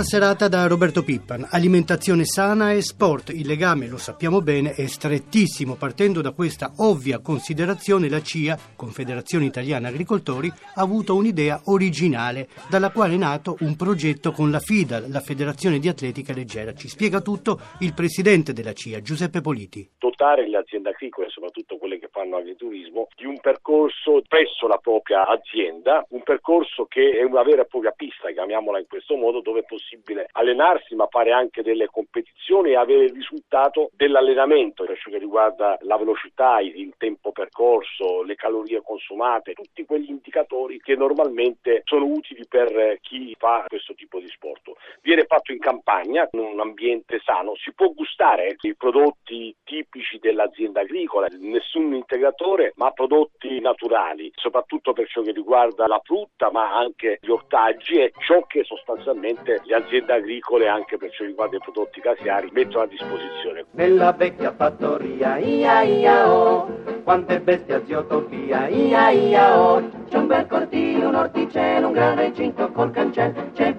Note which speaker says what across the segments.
Speaker 1: Buona serata da Roberto Pippan. Alimentazione sana e sport. Il legame, lo sappiamo bene, è strettissimo. Partendo da questa ovvia considerazione, la CIA, Confederazione Italiana Agricoltori, ha avuto un'idea originale, dalla quale è nato un progetto con la FIDAL, la Federazione di Atletica Leggera. Ci spiega tutto il presidente della CIA, Giuseppe Politi.
Speaker 2: dotare le aziende agricole, soprattutto quelle che fanno agriturismo, di un percorso presso la propria azienda, un percorso che è una vera e propria pista, chiamiamola in questo modo, dove è possibile allenarsi ma fare anche delle competizioni e avere il risultato dell'allenamento per ciò che riguarda la velocità, il tempo percorso, le calorie consumate, tutti quegli indicatori che normalmente sono utili per chi fa questo tipo di sport. Viene fatto in campagna, in un ambiente sano, si può gustare i prodotti tipici dell'azienda agricola, nessun integratore, ma prodotti naturali, soprattutto per ciò che riguarda la frutta, ma anche gli ortaggi e ciò che sostanzialmente le aziende agricole, anche per ciò che riguarda i prodotti caseari, mettono a disposizione.
Speaker 3: Nella vecchia fattoria, ia ia oh, quante bestie zio Tobia, ia ia oh, c'è un bel cortile, un orticello, un gran recinto col cancello, c'è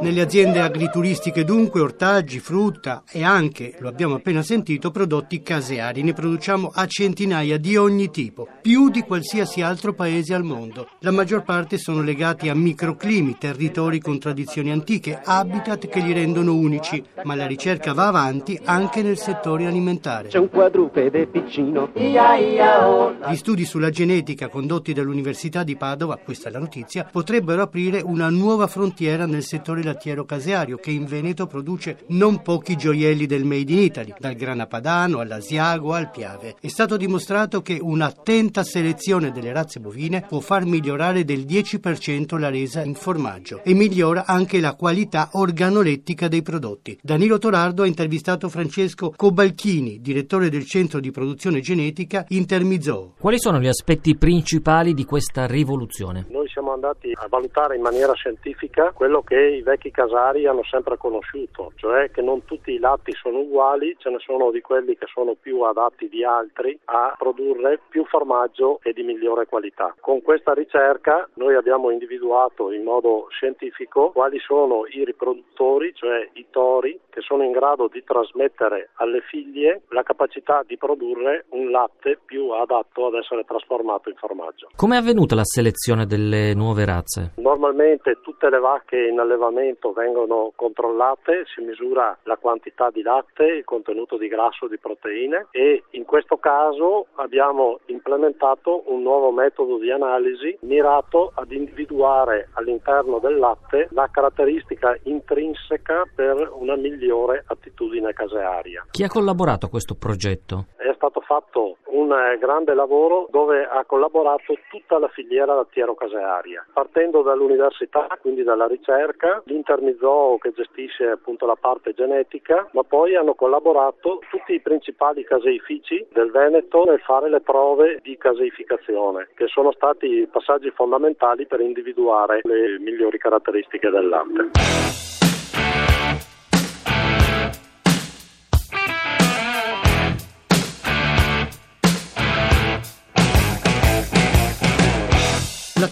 Speaker 1: Nelle aziende agrituristiche dunque ortaggi, frutta e anche, lo abbiamo appena sentito, prodotti caseari. Ne produciamo a centinaia di ogni tipo, più di qualsiasi altro paese al mondo. La maggior parte sono legati a microclimi, territori con tradizioni antiche, habitat che li rendono unici, ma la ricerca va avanti anche nel settore alimentare.
Speaker 3: C'è un quadrupede piccino, ia ia oh.
Speaker 1: Gli studi sulla genetica condotti dall'Università di Padova, questa è la notizia, potrebbero aprire una nuova frontiera nel settore lattiero caseario che in Veneto produce non pochi gioielli del Made in Italy, dal grana padano all'asiago al piave. È stato dimostrato che un'attenta selezione delle razze bovine può far migliorare del 10% la resa in formaggio e migliora anche la qualità organolettica dei prodotti. Danilo Torardo ha intervistato Francesco Cobalchini, direttore del centro di produzione genetica Intermizoo.
Speaker 4: Quali sono gli aspetti principali di questa rivoluzione?
Speaker 2: Noi siamo andati a valutare in maniera scientifica quello che i vecchi casari hanno sempre conosciuto, cioè che non tutti i latti sono uguali, ce ne sono di quelli che sono più adatti di altri a produrre più formaggio e di migliore qualità. Con questa ricerca noi abbiamo individuato in modo scientifico quali sono i riproduttori, cioè i tori, che sono in grado di trasmettere alle figlie la capacità di produrre un latte più adatto ad essere trasformato in formaggio.
Speaker 4: Come è avvenuta la selezione delle nuove razze?
Speaker 2: Normalmente tutte le vacche in allevamento vengono controllate, si misura la quantità di latte, il contenuto di grasso, di proteine e in questo caso abbiamo implementato un nuovo metodo di analisi mirato ad individuare all'interno del latte la caratteristica intrinseca per una migliore attitudine casearia.
Speaker 4: Chi ha collaborato a questo progetto?
Speaker 2: È stato fatto un eh, grande lavoro dove ha collaborato tutta la filiera lattiero-casearia, partendo dall'università, quindi dalla ricerca, l'Intermizoo che gestisce appunto la parte genetica, ma poi hanno collaborato tutti i principali caseifici del Veneto nel fare le prove di caseificazione, che sono stati passaggi fondamentali per individuare le migliori caratteristiche del latte.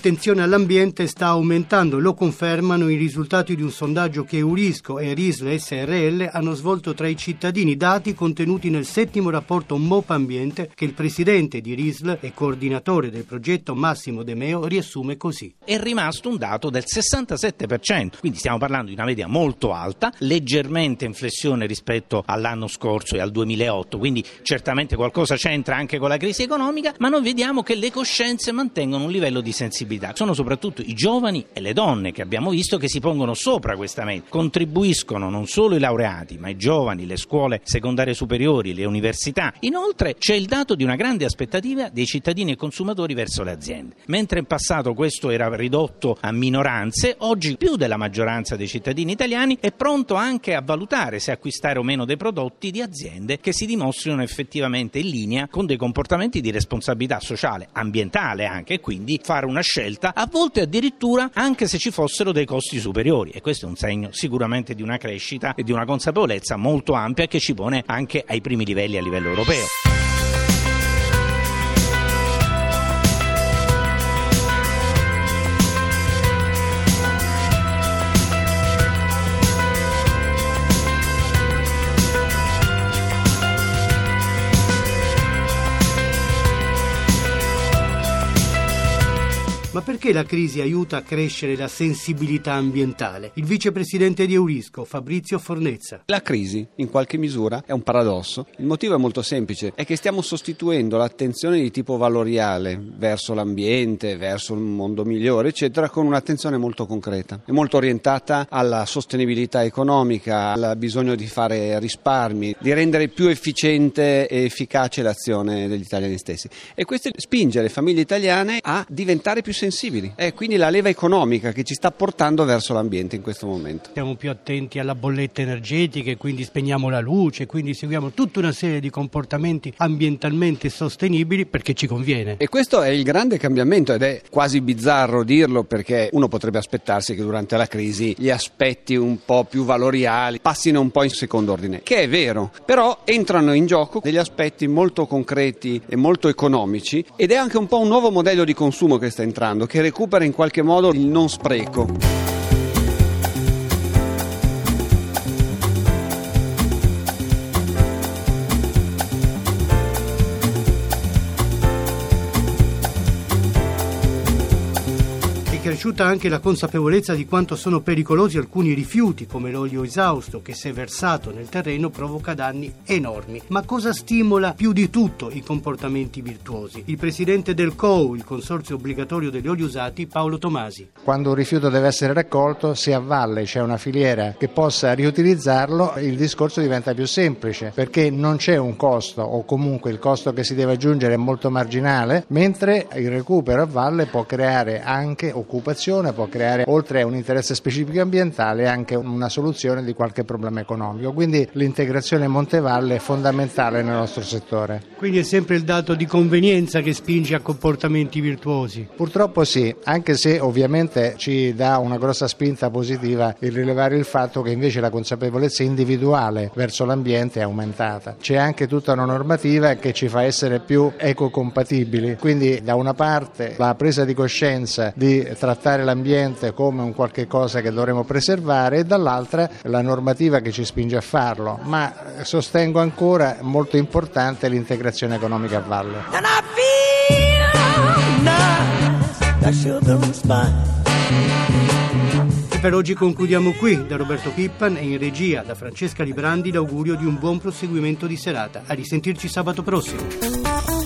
Speaker 1: L'attenzione all'ambiente sta aumentando, lo confermano i risultati di un sondaggio che Eurisco e Risle SRL hanno svolto tra i cittadini, dati contenuti nel settimo rapporto MOP Ambiente che il presidente di Risle e coordinatore del progetto Massimo De Meo riassume così.
Speaker 5: è rimasto un dato del 67%, quindi stiamo parlando di una media molto alta, leggermente in flessione rispetto all'anno scorso e al 2008, quindi certamente qualcosa c'entra anche con la crisi economica, ma noi vediamo che le coscienze mantengono un livello di sensibilità. Sono soprattutto i giovani e le donne che abbiamo visto che si pongono sopra questa media, contribuiscono non solo i laureati, ma i giovani, le scuole secondarie superiori, le università. Inoltre c'è il dato di una grande aspettativa dei cittadini e consumatori verso le aziende. Mentre in passato questo era ridotto a minoranze, oggi più della maggioranza dei cittadini italiani è pronto anche a valutare se acquistare o meno dei prodotti di aziende che si dimostrino effettivamente in linea con dei comportamenti di responsabilità sociale, ambientale anche, e quindi fare una scelta scelta, a volte addirittura anche se ci fossero dei costi superiori e questo è un segno sicuramente di una crescita e di una consapevolezza molto ampia che ci pone anche ai primi livelli a livello europeo.
Speaker 1: Ma perché la crisi aiuta a crescere la sensibilità ambientale? Il vicepresidente di Eurisco, Fabrizio Fornezza.
Speaker 6: La crisi, in qualche misura, è un paradosso. Il motivo è molto semplice, è che stiamo sostituendo l'attenzione di tipo valoriale verso l'ambiente, verso un mondo migliore, eccetera, con un'attenzione molto concreta. È molto orientata alla sostenibilità economica, al bisogno di fare risparmi, di rendere più efficiente e efficace l'azione degli italiani stessi. E questo spinge le famiglie italiane a diventare più sensibili sensibili. È quindi la leva economica che ci sta portando verso l'ambiente in questo momento.
Speaker 1: Siamo più attenti alla bolletta energetica e quindi spegniamo la luce, quindi seguiamo tutta una serie di comportamenti ambientalmente sostenibili perché ci conviene.
Speaker 6: E questo è il grande cambiamento ed è quasi bizzarro dirlo perché uno potrebbe aspettarsi che durante la crisi gli aspetti un po' più valoriali passino un po' in secondo ordine, che è vero, però entrano in gioco degli aspetti molto concreti e molto economici ed è anche un po' un nuovo modello di consumo che sta entrando che recupera in qualche modo il non spreco.
Speaker 1: Cresciuta anche la consapevolezza di quanto sono pericolosi alcuni rifiuti, come l'olio esausto, che se versato nel terreno provoca danni enormi. Ma cosa stimola più di tutto i comportamenti virtuosi? Il presidente del COU, il Consorzio Obbligatorio degli Oli Usati, Paolo Tomasi.
Speaker 7: Quando un rifiuto deve essere raccolto, se a valle c'è una filiera che possa riutilizzarlo, il discorso diventa più semplice, perché non c'è un costo, o comunque il costo che si deve aggiungere è molto marginale, mentre il recupero a valle può creare anche occupazione occupazione, può creare oltre a un interesse specifico ambientale anche una soluzione di qualche problema economico. Quindi l'integrazione Montevalle è fondamentale nel nostro settore.
Speaker 1: Quindi è sempre il dato di convenienza che spinge a comportamenti virtuosi?
Speaker 7: Purtroppo sì, anche se ovviamente ci dà una grossa spinta positiva il rilevare il fatto che invece la consapevolezza individuale verso l'ambiente è aumentata. C'è anche tutta una normativa che ci fa essere più ecocompatibili, quindi da una parte la presa di coscienza di trattare l'ambiente come un qualche cosa che dovremmo preservare e dall'altra la normativa che ci spinge a farlo, ma sostengo ancora molto importante l'integrazione economica a valle.
Speaker 1: E per oggi concludiamo qui. Da Roberto Pippan e in regia da Francesca Librandi l'augurio di un buon proseguimento di serata. A risentirci sabato prossimo.